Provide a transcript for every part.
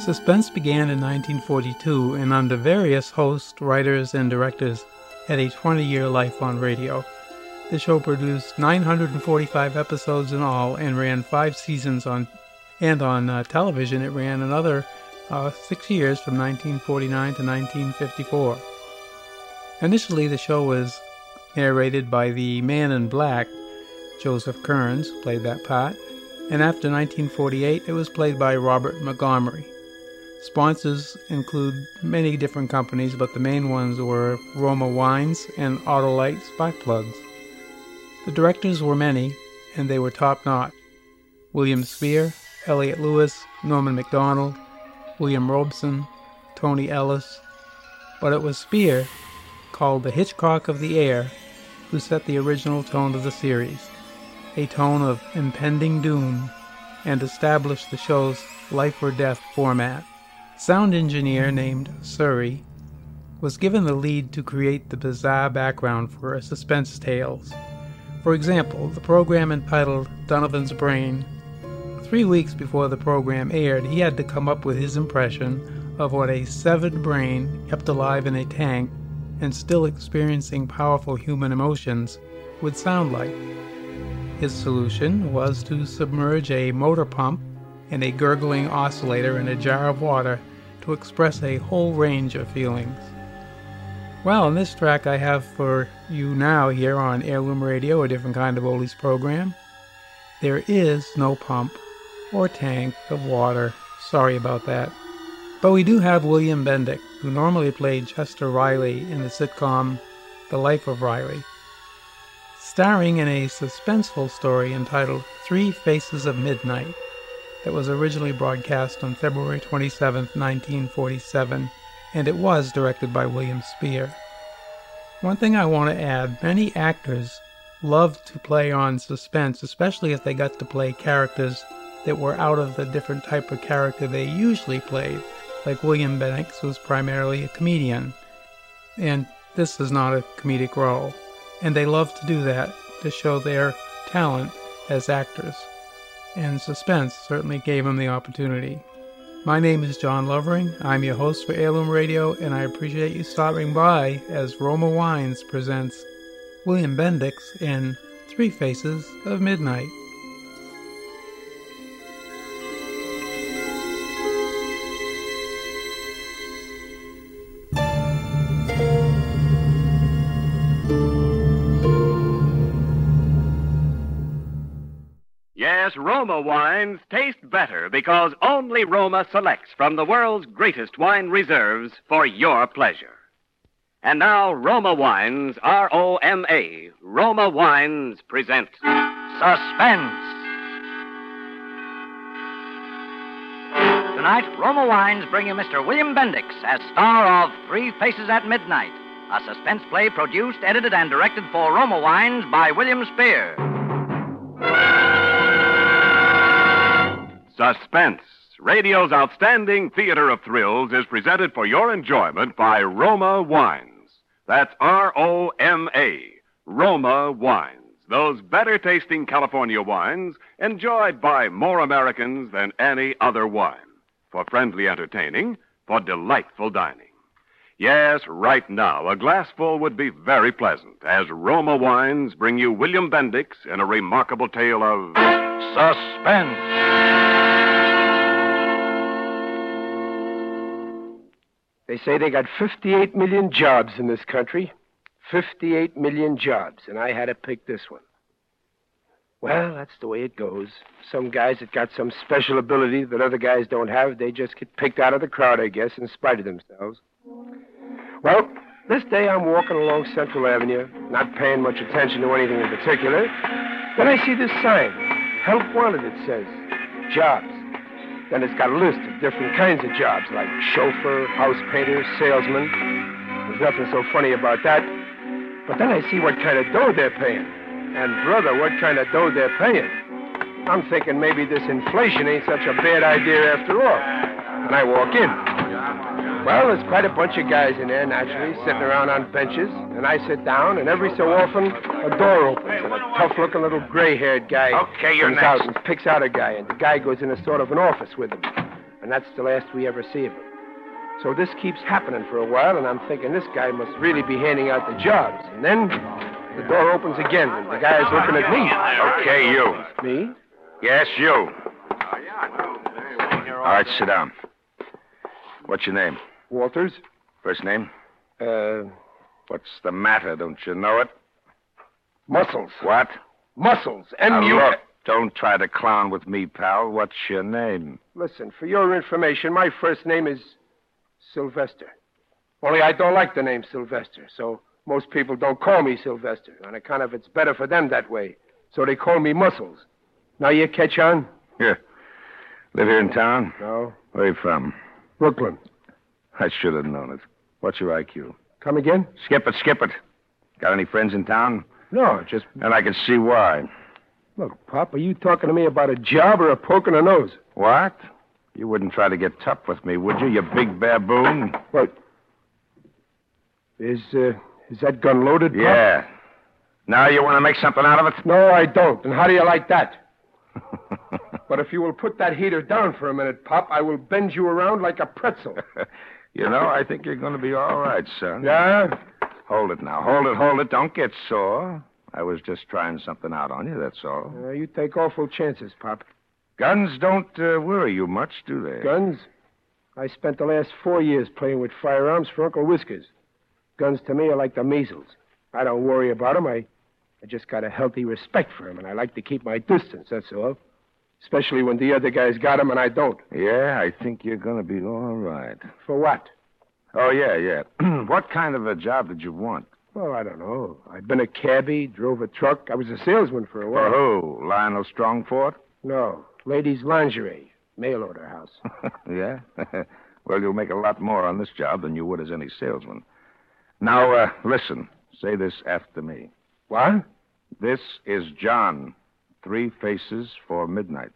Suspense began in 1942 and under various hosts, writers, and directors had a 20 year life on radio. The show produced 945 episodes in all and ran five seasons on, and on uh, television it ran another uh, six years from 1949 to 1954. Initially, the show was narrated by the Man in Black, Joseph Kearns, played that part, and after 1948, it was played by Robert Montgomery. Sponsors include many different companies, but the main ones were Roma Wines and Autolite Spark Plugs. The directors were many, and they were top notch. William Spier, Elliott Lewis, Norman Macdonnell, William Robson, Tony Ellis, but it was Spier, called the Hitchcock of the Air, who set the original tone of the series, a tone of impending doom, and established the show's life or death format sound engineer named Surrey was given the lead to create the bizarre background for suspense tales. For example, the program entitled Donovan's Brain. Three weeks before the program aired, he had to come up with his impression of what a severed brain kept alive in a tank and still experiencing powerful human emotions would sound like. His solution was to submerge a motor pump and a gurgling oscillator in a jar of water to express a whole range of feelings. Well, in this track I have for you now here on Heirloom Radio, a different kind of oldies program, there is no pump or tank of water. Sorry about that. But we do have William Bendix, who normally played Chester Riley in the sitcom The Life of Riley, starring in a suspenseful story entitled Three Faces of Midnight that was originally broadcast on February 27, 1947, and it was directed by William Spier. One thing I want to add many actors loved to play on suspense, especially if they got to play characters that were out of the different type of character they usually played, like William Bendix was primarily a comedian, and this is not a comedic role, and they love to do that to show their talent as actors and suspense certainly gave him the opportunity. My name is John Lovering. I'm your host for Heirloom Radio, and I appreciate you stopping by as Roma Wines presents William Bendix in Three Faces of Midnight. Yes, Roma wines taste better because only Roma selects from the world's greatest wine reserves for your pleasure. And now, Roma Wines, R O M A, Roma Wines present Suspense. Tonight, Roma Wines bring you Mr. William Bendix as star of Three Faces at Midnight, a suspense play produced, edited, and directed for Roma Wines by William Spier. Suspense, radio's outstanding theater of thrills, is presented for your enjoyment by Roma Wines. That's R O M A, Roma Wines. Those better tasting California wines enjoyed by more Americans than any other wine. For friendly entertaining, for delightful dining. Yes, right now, a glassful would be very pleasant as Roma Wines bring you William Bendix in a remarkable tale of suspense. They say they got 58 million jobs in this country. 58 million jobs, and I had to pick this one. Well, that's the way it goes. Some guys that got some special ability that other guys don't have, they just get picked out of the crowd, I guess, in spite of themselves. Well, this day I'm walking along Central Avenue, not paying much attention to anything in particular. Then I see this sign, Help Wanted, it says. Jobs. Then it's got a list of different kinds of jobs, like chauffeur, house painter, salesman. There's nothing so funny about that. But then I see what kind of dough they're paying. And, brother, what kind of dough they're paying. I'm thinking maybe this inflation ain't such a bad idea after all. And I walk in. Well, there's quite a bunch of guys in there, naturally, sitting around on benches. And I sit down, and every so often, a door opens, and a tough-looking little gray-haired guy Okay, you're comes next. out and picks out a guy, and the guy goes in a sort of an office with him. And and that's the last we ever see of him. So this keeps happening for a while, and I'm thinking this guy must really be handing out the jobs. And then the door opens again, and the guy is looking at me. Okay, you. Me? Yes, you. Oh, All right, sit down. What's your name? Walters? First name? Uh, What's the matter? Don't you know it? Muscles. What? Muscles. Now, M-U... look, don't try to clown with me, pal. What's your name? Listen, for your information, my first name is Sylvester. Only I don't like the name Sylvester, so most people don't call me Sylvester. On account of it's better for them that way. So they call me Muscles. Now you catch on? Here. Live here in town? No. Where you from? Brooklyn. I should have known it. What's your IQ? Come again? Skip it, skip it. Got any friends in town? No, just And I can see why. look, Pop, are you talking to me about a job or a poke in the nose? What? You wouldn't try to get tough with me, would you, you big baboon? What? Is uh, is that gun loaded? Pop? Yeah. Now you want to make something out of it? No, I don't. And how do you like that? But if you will put that heater down for a minute, Pop, I will bend you around like a pretzel. you know, I think you're going to be all right, son. Yeah? Hold it now. Hold it, hold it. Don't get sore. I was just trying something out on you, that's all. Uh, you take awful chances, Pop. Guns don't uh, worry you much, do they? Guns? I spent the last four years playing with firearms for Uncle Whiskers. Guns to me are like the measles. I don't worry about 'em. I, I just got a healthy respect for 'em, and I like to keep my distance, that's all. Especially when the other guy's got 'em and I don't. Yeah, I think you're going to be all right. For what? Oh, yeah, yeah. what kind of a job did you want? Well, I don't know. I've been a cabbie, drove a truck. I was a salesman for a For while. who? Lionel Strongfort? No, ladies' lingerie, mail order house. yeah? well, you'll make a lot more on this job than you would as any salesman. Now, uh, listen. Say this after me. What? This is John. Three faces for midnight.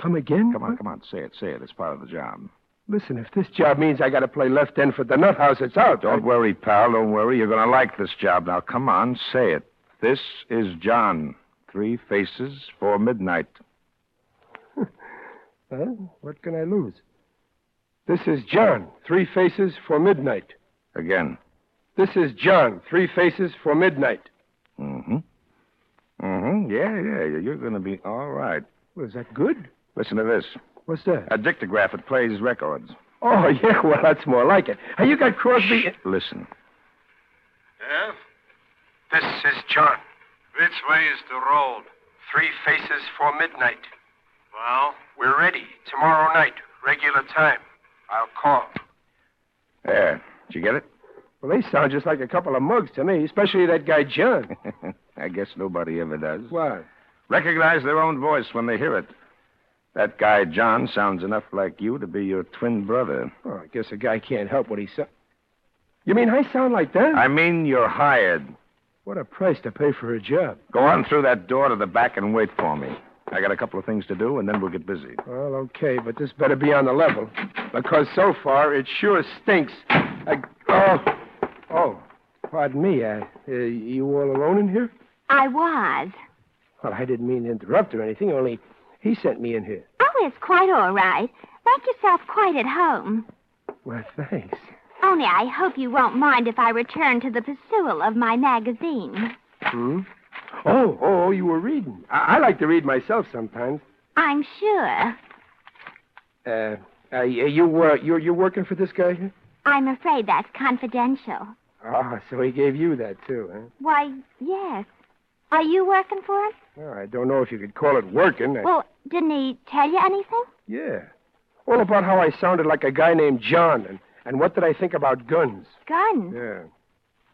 Come again? Come on, come on. Say it, say it. It's part of the job. Listen, if this job means I got to play left end for the nut house, it's out. Don't worry, pal. Don't worry. You're going to like this job. Now, come on. Say it. This is John. Three faces for midnight. Huh? What can I lose? This is John. Three faces for midnight. Again. This is John. Three faces for midnight. Mm-hmm. Mm-hmm. Yeah, yeah. You're going to be all right. Well, is that good? Listen to this. What's that? A dictograph. It plays records. Oh, yeah, well, that's more like it. Hey, you got Crosby. Listen. Yeah? This is John. Which way is the road? Three faces for midnight. Well, We're ready. Tomorrow night. Regular time. I'll call. There. Did you get it? Well, they sound just like a couple of mugs to me, especially that guy John. I guess nobody ever does. Why? Recognize their own voice when they hear it. That guy, John, sounds enough like you to be your twin brother. Oh, I guess a guy can't help what he says. You mean I sound like that? I mean, you're hired. What a price to pay for a job. Go on through that door to the back and wait for me. I got a couple of things to do, and then we'll get busy. Well, okay, but this better be on the level. Because so far, it sure stinks. I, oh, oh, pardon me. Uh, uh, you all alone in here? I was. Well, I didn't mean to interrupt or anything, only he sent me in here. Oh, it's quite all right. Make yourself quite at home. Well, thanks. Only I hope you won't mind if I return to the pursuit of my magazine. Hmm? Oh, oh, you were reading. I, I like to read myself sometimes. I'm sure. Uh, uh, you, uh, you're, you're working for this guy here? I'm afraid that's confidential. Ah, so he gave you that, too, huh? Why, yes. Are you working for him? Well, I don't know if you could call it working. I- Well, didn't he tell you anything? Yeah. All about how I sounded like a guy named John, and, and what did I think about guns. Guns. Yeah.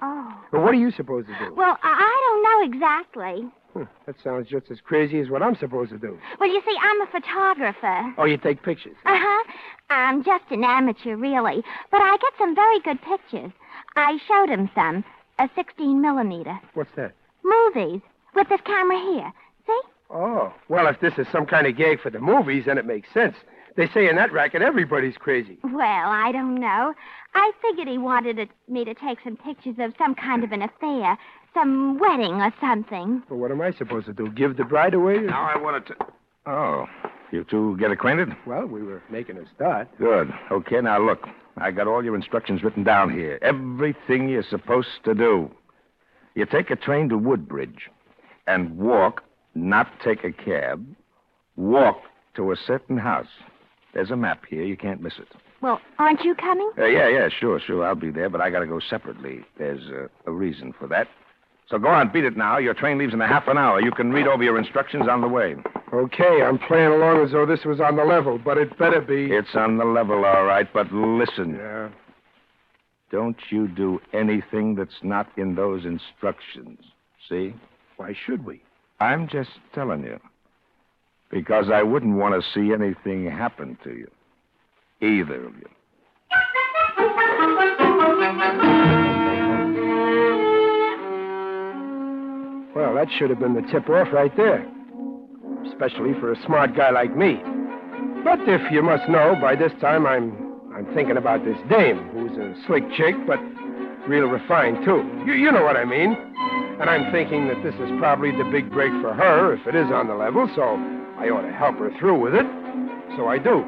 Oh. Well, what are you supposed to do? Well, I I don't know exactly. Hmm, that sounds just as crazy as what I'm supposed to do. Well, you see, I'm a photographer. Oh, you take pictures. Uh huh. I'm just an amateur, really. But I get some very good pictures. I showed him some. A 16 millimeter. What's that? Movies. With this camera here. See? Oh, well, if this is some kind of gag for the movies, then it makes sense. They say in that racket everybody's crazy. Well, I don't know. I figured he wanted it, me to take some pictures of some kind of an affair. Some wedding or something. Well, what am I supposed to do? Give the bride away? Now I wanted to. Oh, You two get acquainted? Well, we were making a start. Good. Okay, now look. I got all your instructions written down here. Everything you're supposed to do. You take a train to Woodbridge and walk, not take a cab. Walk to a certain house. There's a map here. You can't miss it. Well, aren't you coming? Uh, yeah, yeah, sure, sure. I'll be there, but I got to go separately. There's uh, a reason for that. So go on, beat it now. Your train leaves in a half an hour. You can read over your instructions on the way. Okay, I'm playing along as though this was on the level, but it better be. It's on the level, all right, but listen. Yeah. Don't you do anything that's not in those instructions. See? Why should we? I'm just telling you. Because I wouldn't want to see anything happen to you. Either of you. Well, that should have been the tip off right there. Especially for a smart guy like me. But if you must know, by this time I'm I'm thinking about this dame, who's a slick chick, but real refined too. You you know what I mean. And I'm thinking that this is probably the big break for her, if it is on the level, so I ought to help her through with it. So I do.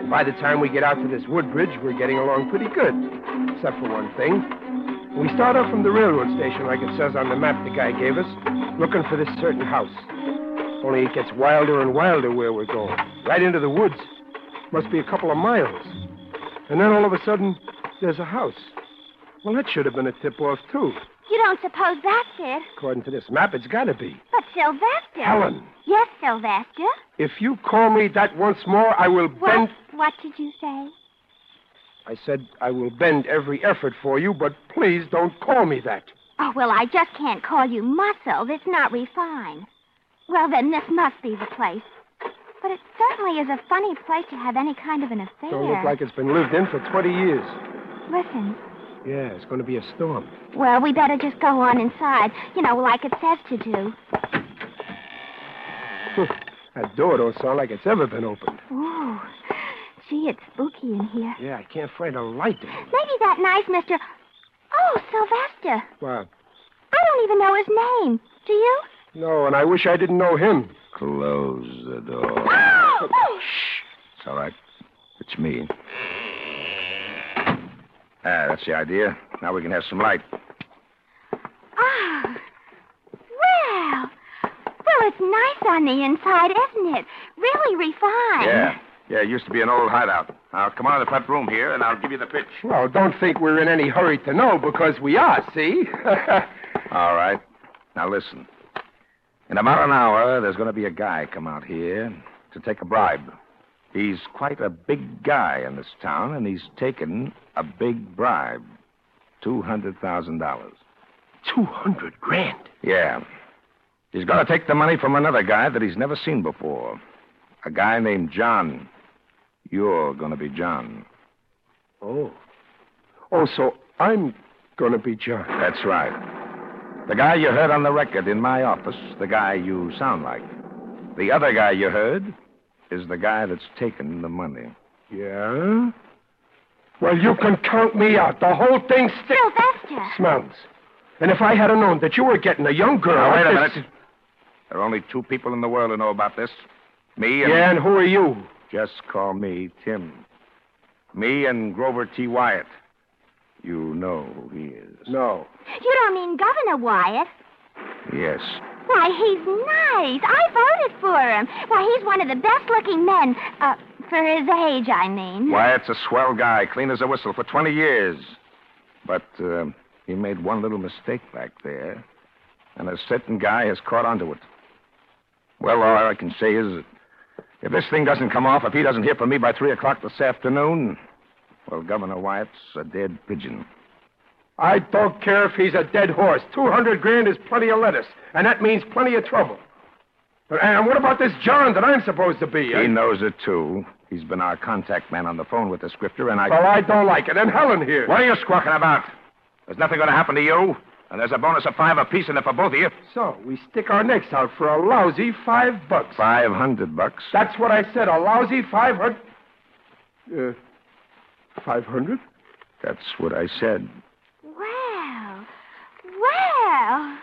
And by the time we get out to this Woodbridge, we're getting along pretty good. Except for one thing. We start off from the railroad station, like it says on the map the guy gave us, looking for this certain house. Only it gets wilder and wilder where we're going. Right into the woods. Must be a couple of miles. And then all of a sudden, there's a house. Well, that should have been a tip off, too. You don't suppose that's it? According to this map, it's got to be. But Sylvester. Helen, Yes, Sylvester. if you call me that once more, I will What? bend. What did you say? I said I will bend every effort for you, but please don't call me that. Oh, well, I just can't call you muscle. It's not refined. Well, then, this must be the place. But it certainly is a funny place to have any kind of an affair. Don't look like it's been lived in for 20 years. Listen. Yeah, it's going to be a storm. Well, we better just go on inside. You know, like it says to do. that door don't sound like it's ever been opened. Ooh. Gee, it's spooky in here. Yeah, I can't find a light. Maybe that nice Mr. Oh, Sylvester. Well, I don't even know his name. Do you? no, and I wish I didn't know him. Close the door. Oh! It's all right. It's me. Ah, that's the idea. Now we can have some light. Ah. Well. Well, it's nice on the inside, isn't it? Really refined. Yeah. Yeah, it used to be an old hideout. Now, come on to the front room here, and I'll give you the pitch. Well, don't think we're in any hurry to know, because we are, see? All right. Now, listen. In about an hour, there's going to be a guy come out here to take a bribe. He's quite a big guy in this town, and he's taken a big bribe $200,000. 200 grand. Yeah. He's going to take the money from another guy that he's never seen before. A guy named John. You're going to be John. Oh. Oh, so I'm going to be John. That's right. The guy you heard on the record in my office, the guy you sound like. The other guy you heard is the guy that's taken the money. Yeah? Well, you can count me out. The whole thing sticks. Sylvester. Smells. And if I had have known that you were getting a young girl. Now, wait a this- minute. There are only two people in the world who know about this. Me and. Yeah, and who are you? Just call me Tim. Me and Grover T. Wyatt. You know who he is. No. You don't mean Governor Wyatt? Yes. Why, he's nice. I voted for him. Why, he's one of the best looking men. Uh, for his age, I mean. Wyatt's a swell guy, clean as a whistle for 20 years. But uh, he made one little mistake back there, and a certain guy has caught onto it. Well, all I can say is that if this thing doesn't come off, if he doesn't hear from me by 3 o'clock this afternoon, well, Governor Wyatt's a dead pigeon. I don't care if he's a dead horse. 200 grand is plenty of lettuce, and that means plenty of trouble. But, and what about this John that I'm supposed to be? He knows it, too. He's been our contact man on the phone with the scripter, and I. Well, I don't like it. And Helen here. What are you squawking about? There's nothing going to happen to you, and there's a bonus of five apiece in it for both of you. So, we stick our necks out for a lousy five bucks. Five hundred bucks. That's what I said, a lousy five hundred. Uh, five hundred? That's what I said. Well, well.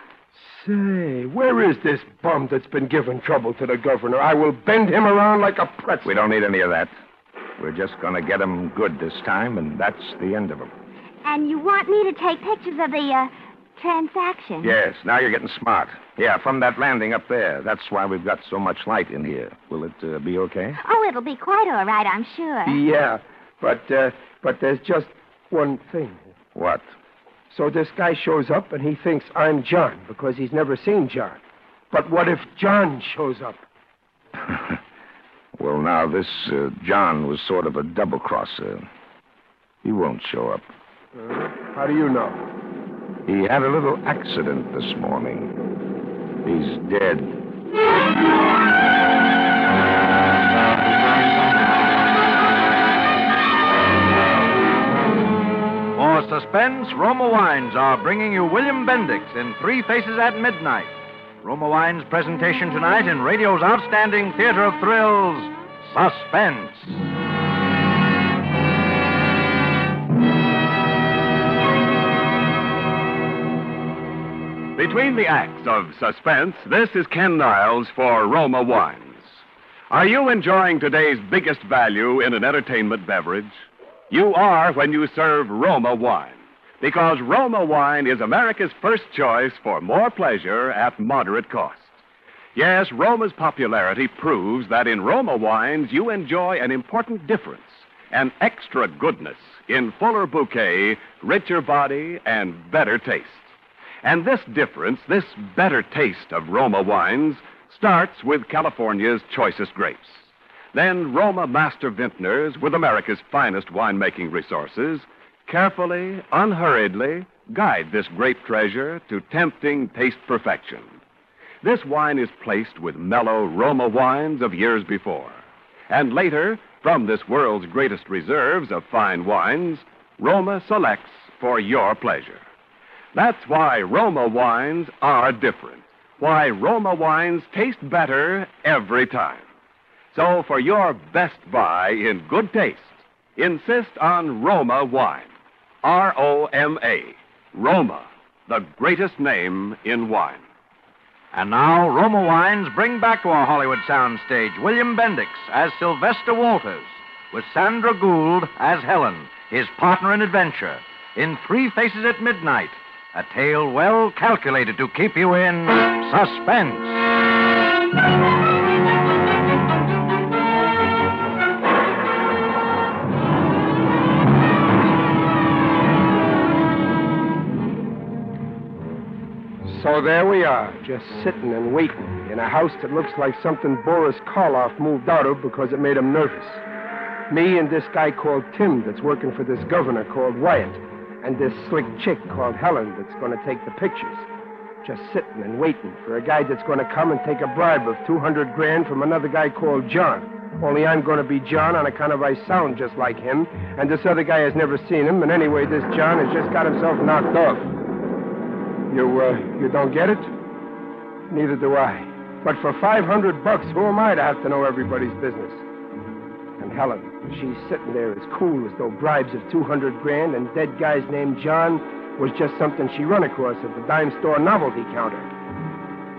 Say, where is this bum that's been giving trouble to the governor? I will bend him around like a pretzel. We don't need any of that. We're just going to get him good this time, and that's the end of him. And you want me to take pictures of the uh, transaction? Yes, now you're getting smart. Yeah, from that landing up there. That's why we've got so much light in here. Will it uh, be okay? Oh, it'll be quite all right, I'm sure. Yeah, but uh, but there's just one thing. What? So this guy shows up and he thinks I'm John because he's never seen John. But what if John shows up? well, now, this uh, John was sort of a double crosser. He won't show up. Uh, how do you know? He had a little accident this morning. He's dead. Suspense, Roma Wines are bringing you William Bendix in Three Faces at Midnight. Roma Wines' presentation tonight in radio's outstanding theater of thrills, Suspense. Between the acts of suspense, this is Ken Niles for Roma Wines. Are you enjoying today's biggest value in an entertainment beverage? You are when you serve Roma wine, because Roma wine is America's first choice for more pleasure at moderate cost. Yes, Roma's popularity proves that in Roma wines you enjoy an important difference, an extra goodness in fuller bouquet, richer body, and better taste. And this difference, this better taste of Roma wines, starts with California's choicest grapes. Then Roma master vintners, with America's finest winemaking resources, carefully, unhurriedly guide this grape treasure to tempting taste perfection. This wine is placed with mellow Roma wines of years before. And later, from this world's greatest reserves of fine wines, Roma selects for your pleasure. That's why Roma wines are different. Why Roma wines taste better every time. So, for your best buy in good taste, insist on Roma wine. R O M A. Roma, the greatest name in wine. And now, Roma Wines bring back to our Hollywood soundstage William Bendix as Sylvester Walters, with Sandra Gould as Helen, his partner in adventure, in Three Faces at Midnight, a tale well calculated to keep you in suspense. So there we are, just sitting and waiting in a house that looks like something Boris Karloff moved out of because it made him nervous. Me and this guy called Tim that's working for this governor called Wyatt, and this slick chick called Helen that's going to take the pictures. Just sitting and waiting for a guy that's going to come and take a bribe of 200 grand from another guy called John. Only I'm going to be John on account of I sound just like him, and this other guy has never seen him, and anyway, this John has just got himself knocked off. You, uh, you don't get it? Neither do I. But for 500 bucks, who am I to have to know everybody's business? And Helen, she's sitting there as cool as though bribes of 200 grand and dead guys named John was just something she run across at the dime store novelty counter.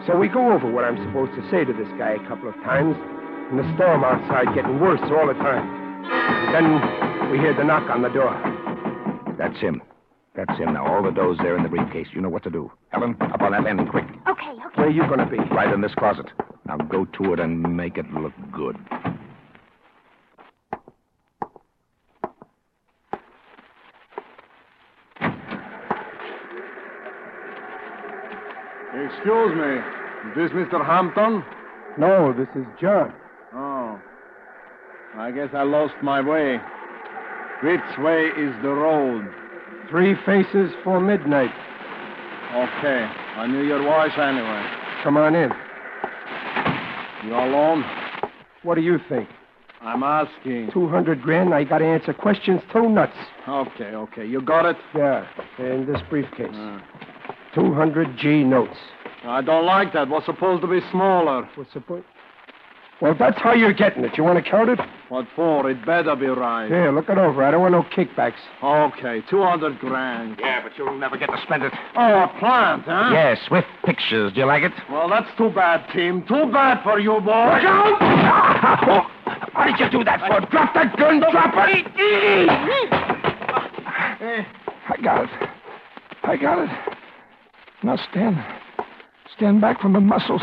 So we go over what I'm supposed to say to this guy a couple of times, and the storm outside getting worse all the time. And then we hear the knock on the door. That's him. That's him. Now, all the dough's there in the briefcase. You know what to do. Helen, up on that landing quick. Okay, okay. Where are you going to be? Right in this closet. Now, go to it and make it look good. Excuse me. Is this Mr. Hampton? No, this is John. Oh. I guess I lost my way. Which way is the road? Three faces for midnight. Okay. I knew your voice anyway. Come on in. You all alone? What do you think? I'm asking. 200 grand, I got to answer questions too nuts. Okay, okay. You got it? Yeah, in this briefcase. Uh, 200 G notes. I don't like that. What's supposed to be smaller? What's point? Well, that's how you're getting it. You want to count it? What for? It better be right. Here, look it over. I don't want no kickbacks. Okay, 200 grand. Yeah, but you'll never get to spend it. Oh, a plant, huh? Yes, with pictures. Do you like it? Well, that's too bad, Tim. Too bad for you, boy. Look out! What did you do that for? Drop that gun! Drop it! I got it. I got it. Now stand. Stand back from the muscles.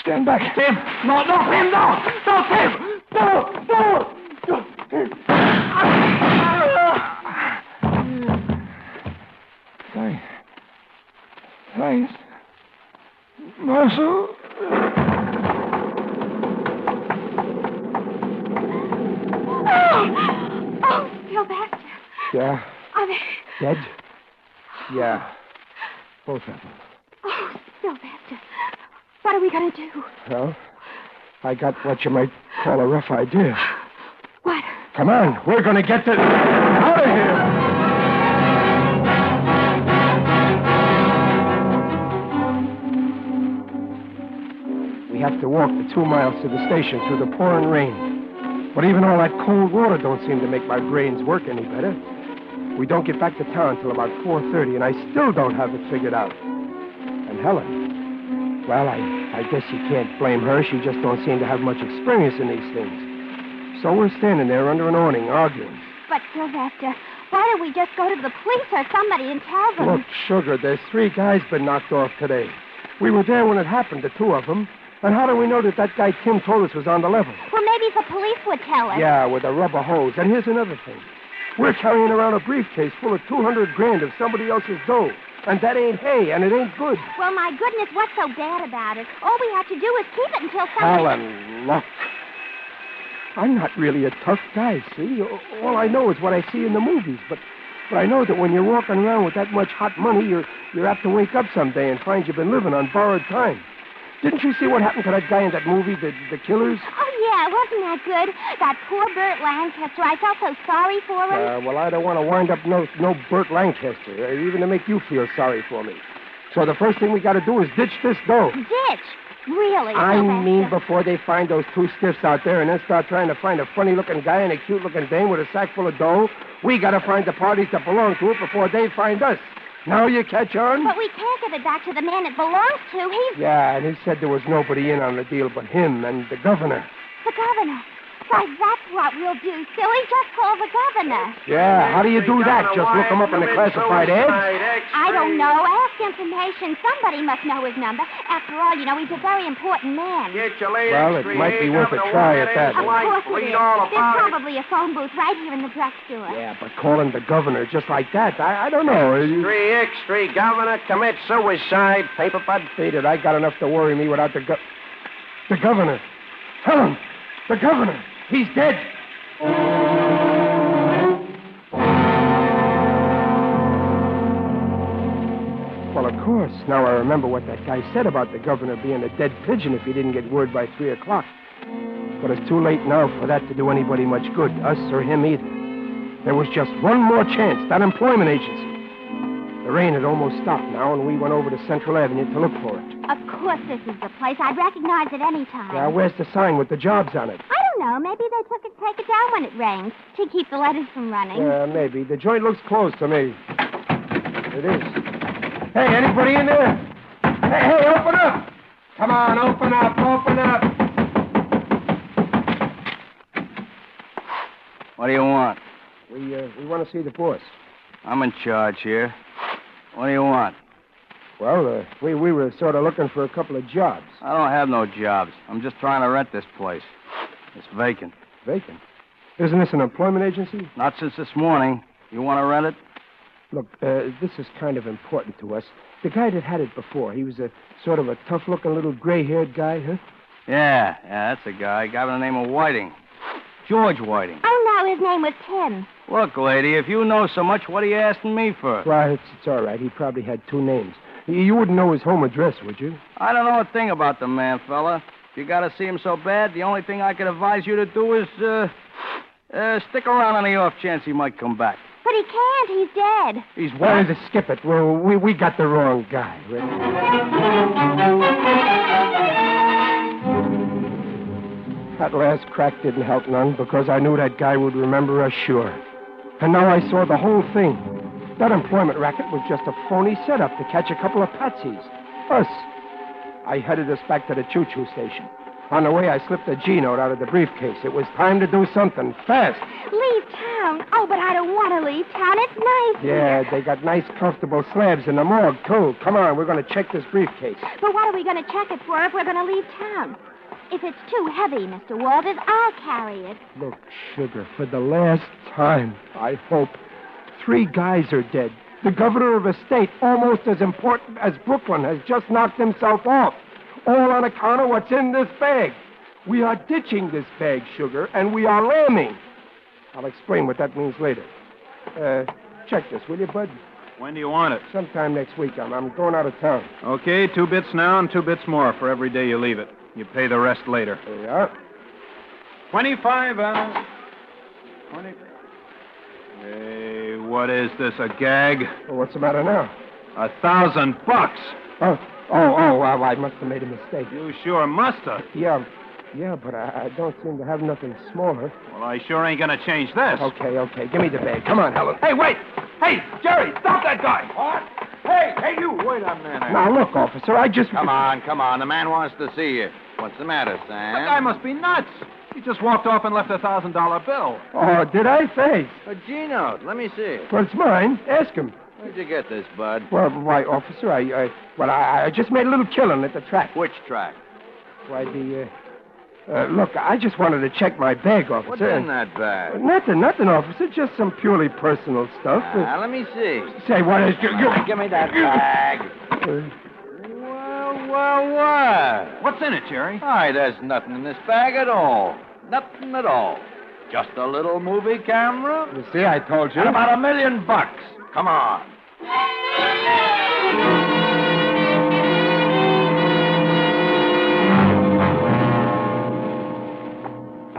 Stand back. Tim! No, no, Tim, no! No, Tim! Oh, oh. Oh. What are we going to do? Well, I got what you might call a rough idea. What? Come on. We're going to get the... out of here. We have to walk the two miles to the station through the pouring rain. But even all that cold water don't seem to make my brains work any better. We don't get back to town till about 4.30, and I still don't have it figured out. And Helen, well, I, I guess you can't blame her. She just don't seem to have much experience in these things. So we're standing there under an awning arguing. But, Sylvester, why don't we just go to the police or somebody and tell them? Look, Sugar, there's three guys been knocked off today. We were there when it happened, the two of them. And how do we know that that guy Tim told us was on the level? Well, maybe the police would tell us. Yeah, with a rubber hose. And here's another thing. We're carrying around a briefcase full of 200 grand of somebody else's dough. And that ain't hay, and it ain't good. Well, my goodness, what's so bad about it? All we have to do is keep it until somebody... Helen, look. I'm not really a tough guy, see? All I know is what I see in the movies. But but I know that when you're walking around with that much hot money, you're, you're apt to wake up someday and find you've been living on borrowed time. Didn't you see what happened to that guy in that movie, The, the Killers? Oh, yeah, wasn't that good? That poor Burt Lancaster. I felt so sorry for him. Uh, well, I don't want to wind up no, no Burt Lancaster, uh, even to make you feel sorry for me. So the first thing we got to do is ditch this dough. Ditch? Really, I Sylvester? mean before they find those two stiffs out there and then start trying to find a funny-looking guy and a cute-looking dame with a sack full of dough. We got to find the parties that belong to it before they find us. Now you catch on? But we can't give it back to the man it belongs to. He's Yeah, and he said there was nobody in on the deal but him and the governor. The governor. Why, that's what we'll do, silly. Just call the governor. Yeah, how do you do that? Just look him up in the classified ads? I don't know. Ask information. Somebody must know his number. After all, you know, he's a very important man. Well, it might be worth a try at that. Of course it is. There's probably a phone booth right here in the drugstore. Yeah, but calling the governor just like that, I, I don't know. Three X3, Governor, commit suicide, paper bud. Beat it. I got enough to worry me without the go- the governor. Helen, the governor. He's dead. Well, of course. Now I remember what that guy said about the governor being a dead pigeon if he didn't get word by three o'clock. But it's too late now for that to do anybody much good, us or him either. There was just one more chance, that employment agency. The rain had almost stopped now, and we went over to Central Avenue to look for it. Of course this is the place. I'd recognize it any time. Now, where's the sign with the jobs on it? I don't know. Maybe they took it, take it down when it rains to keep the letters from running. Yeah, maybe. The joint looks closed to me. It is. Hey, anybody in there? Hey, hey, open up! Come on, open up, open up. What do you want? We uh, we want to see the boss. I'm in charge here. What do you want? Well, uh, we we were sort of looking for a couple of jobs. I don't have no jobs. I'm just trying to rent this place. It's vacant. Vacant. Isn't this an employment agency? Not since this morning. You want to rent it? Look, uh, this is kind of important to us. The guy that had it before, he was a sort of a tough-looking little gray-haired guy, huh? Yeah, yeah, that's a guy. A guy by the name of Whiting. George Whiting. Oh, his name was Tim. Look, lady, if you know so much, what are you asking me for? Well, it's, it's all right. He probably had two names. You you wouldn't know his home address, would you? I don't know a thing about the man, fella. If you got to see him so bad, the only thing I could advise you to do is, uh, uh, stick around on the off chance he might come back. But he can't. He's dead. He's Why to skip it? Well, we, we got the wrong guy. Rick. That last crack didn't help none because I knew that guy would remember us sure. And now I saw the whole thing. That employment racket was just a phony setup to catch a couple of patsies. Us. I headed us back to the choo-choo station. On the way, I slipped a G note out of the briefcase. It was time to do something fast. Leave town? Oh, but I don't want to leave town. It's nice. Yeah, here. they got nice, comfortable slabs in the morgue, too. Come on, we're going to check this briefcase. But what are we going to check it for if we're going to leave town? If it's too heavy, Mr. Walters, I'll carry it. Look, Sugar, for the last time, I hope. Three guys are dead. The governor of a state, almost as important as Brooklyn, has just knocked himself off. All on account of what's in this bag. We are ditching this bag, Sugar, and we are lambing. I'll explain what that means later. Uh, check this, will you, Bud? When do you want it? Sometime next week. I'm, I'm going out of town. Okay, two bits now and two bits more for every day you leave it. You pay the rest later. There you are. 25, uh. 20. Hey, what is this, a gag? Well, what's the matter now? A thousand bucks. Oh, oh, oh, well, I must have made a mistake. You sure must have. Yeah, yeah, but I, I don't seem to have nothing smaller. Well, I sure ain't gonna change this. Okay, okay. Give me the bag. Come on, Helen. Hey, wait! Hey, Jerry, stop that guy! What? Hey, hey, you! Wait a minute. Now, look, officer, I just... Come on, come on. The man wants to see you. What's the matter, Sam? That guy must be nuts. He just walked off and left a thousand dollar bill. Oh, did I say? A G note. Let me see it. Well, it's mine. Ask him. Where'd you get this, bud? Well, why, officer, I, I well, I, I just made a little killing at the track. Which track? Why, the, uh, uh, look, I just wanted to check my bag, officer. What's in that bag? Nothing, nothing, officer. Just some purely personal stuff. Uh, Ah, let me see. say, what is... You, you... Give me that bag. Uh, Well, well, what? What's in it, Jerry? Why, there's nothing in this bag at all. Nothing at all. Just a little movie camera. you see, I told you. And about a million bucks. Come on.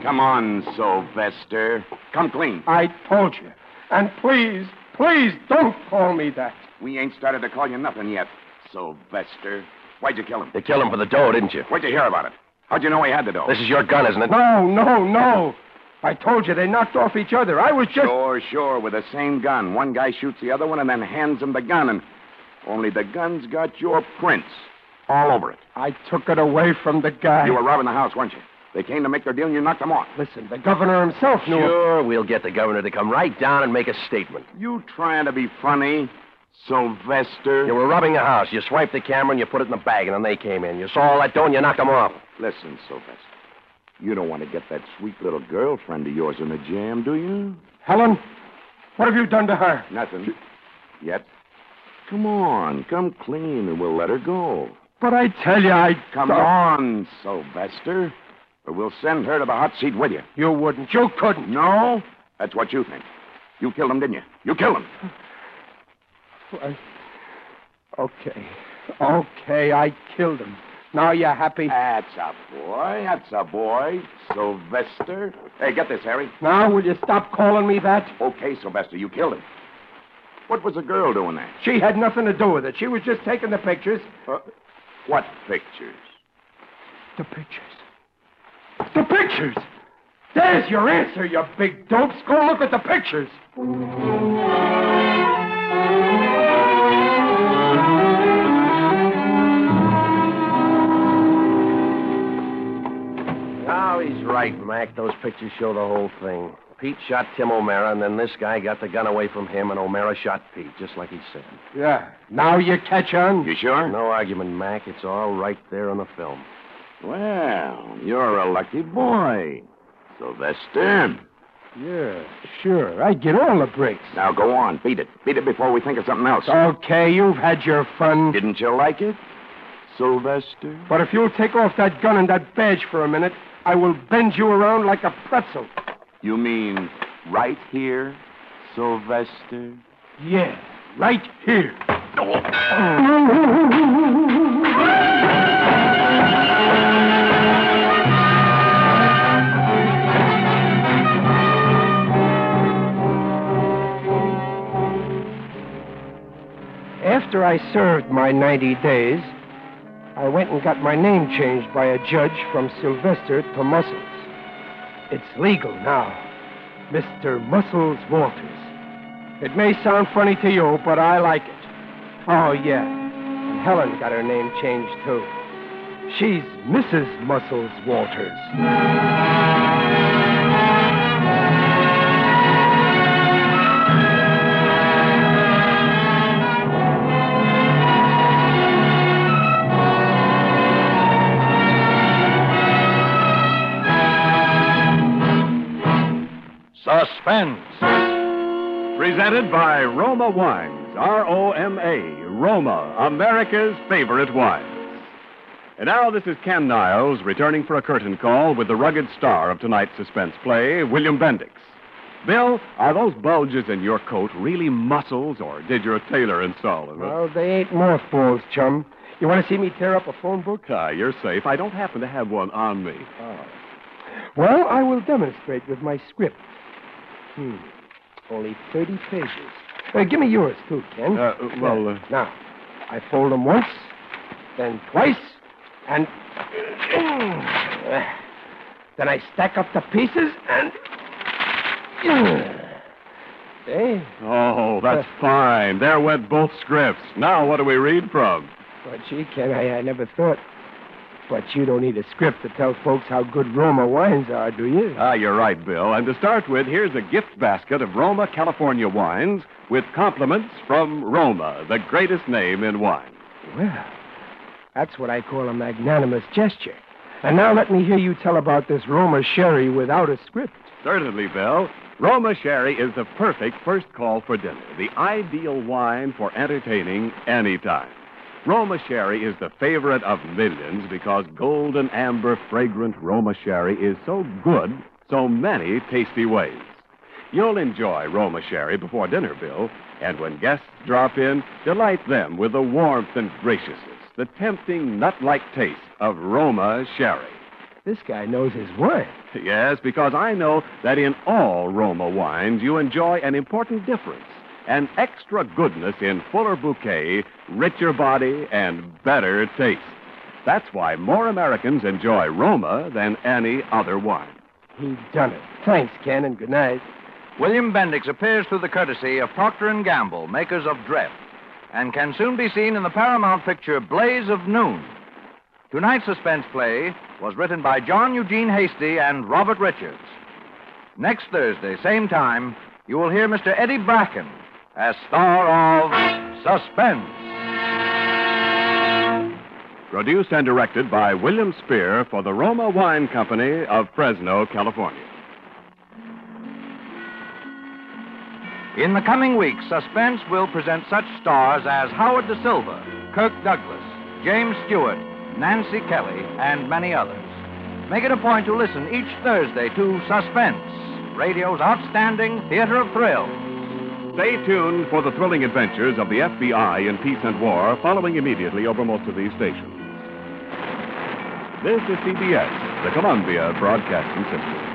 Come on, Sylvester. Come clean. I told you. And please, please don't call me that. We ain't started to call you nothing yet, Sylvester. Why'd you kill him? You killed him for the dough, didn't you? Where'd you hear about it? How'd you know he had the dough? This is your gun, isn't it? No, no, no. I told you they knocked off each other. I was just. Sure, sure, with the same gun. One guy shoots the other one and then hands him the gun, and only the gun's got your prints all over it. I took it away from the guy. You were robbing the house, weren't you? They came to make their deal and you knocked them off. Listen, the governor himself knew. Sure, we'll get the governor to come right down and make a statement. You trying to be funny, Sylvester? You were robbing a house. You swiped the camera and you put it in the bag, and then they came in. You saw all that dough and you knocked them off. Listen, Sylvester. You don't want to get that sweet little girlfriend of yours in a jam, do you? Helen, what have you done to her? Nothing. Yet. Come on, come clean, and we'll let her go. But I tell you, I. Come on, Sylvester. We'll send her to the hot seat with you. You wouldn't. You couldn't. No? That's what you think. You killed him, didn't you? You killed him. I... Okay. Okay, I killed him. Now you're happy? That's a boy. That's a boy. Sylvester. Hey, get this, Harry. Now will you stop calling me that? Okay, Sylvester, you killed him. What was the girl doing there? She had nothing to do with it. She was just taking the pictures. Uh, what pictures? The pictures. The pictures! There's your answer, you big dopes. Go look at the pictures. Oh, he's right, Mac. Those pictures show the whole thing. Pete shot Tim O'Mara, and then this guy got the gun away from him, and O'Mara shot Pete, just like he said. Yeah. Now you catch on? You sure? No argument, Mac. It's all right there on the film. Well, you're a lucky boy. Sylvester. Yeah, sure. I get all the breaks. Now go on. Beat it. Beat it before we think of something else. Okay, you've had your fun. Didn't you like it? Sylvester? But if you'll take off that gun and that badge for a minute, I will bend you around like a pretzel. You mean right here, Sylvester? Yeah, right here. After I served my 90 days, I went and got my name changed by a judge from Sylvester to Muscles. It's legal now. Mr. Muscles Walters. It may sound funny to you, but I like it. Oh, yeah. And Helen got her name changed, too. She's Mrs. Muscles Walters. Suspense. Presented by Roma Wines, R O M A, Roma, America's favorite wines. And now this is Ken Niles returning for a curtain call with the rugged star of tonight's suspense play, William Bendix. Bill, are those bulges in your coat really muscles, or did your tailor install them? Well, they ain't mothballs, chum. You want to see me tear up a phone book? Ah, you're safe. I don't happen to have one on me. Oh. Well, I will demonstrate with my script. Hmm. Only 30 pages. Uh, give me yours, too, Ken. Uh, well, uh... Now, I fold them once, then twice, and. then I stack up the pieces and. Hey. Oh, that's fine. There went both scripts. Now, what do we read from? Well, gee, Ken, I, I never thought. But you don't need a script to tell folks how good Roma wines are, do you? Ah, you're right, Bill. And to start with, here's a gift basket of Roma California wines with compliments from Roma, the greatest name in wine. Well, that's what I call a magnanimous gesture. And now let me hear you tell about this Roma sherry without a script. Certainly, Bill. Roma Sherry is the perfect first call for dinner, the ideal wine for entertaining any time. Roma Sherry is the favorite of millions because golden amber fragrant Roma Sherry is so good so many tasty ways. You'll enjoy Roma Sherry before dinner, Bill, and when guests drop in, delight them with the warmth and graciousness, the tempting nut-like taste of Roma Sherry. This guy knows his wine. Yes, because I know that in all Roma wines you enjoy an important difference an extra goodness in fuller bouquet, richer body, and better taste. That's why more Americans enjoy Roma than any other wine. He done it. Thanks, Ken, and good night. William Bendix appears through the courtesy of Procter & Gamble, makers of Dreft, and can soon be seen in the Paramount picture Blaze of Noon. Tonight's suspense play was written by John Eugene Hasty and Robert Richards. Next Thursday, same time, you will hear Mr. Eddie Bracken as star of Suspense. Produced and directed by William Spier for the Roma Wine Company of Fresno, California. In the coming weeks, Suspense will present such stars as Howard Da Silva, Kirk Douglas, James Stewart, Nancy Kelly, and many others. Make it a point to listen each Thursday to Suspense, radio's outstanding theater of thrills. Stay tuned for the thrilling adventures of the FBI in peace and war, following immediately over most of these stations. This is CBS, the Columbia Broadcasting System.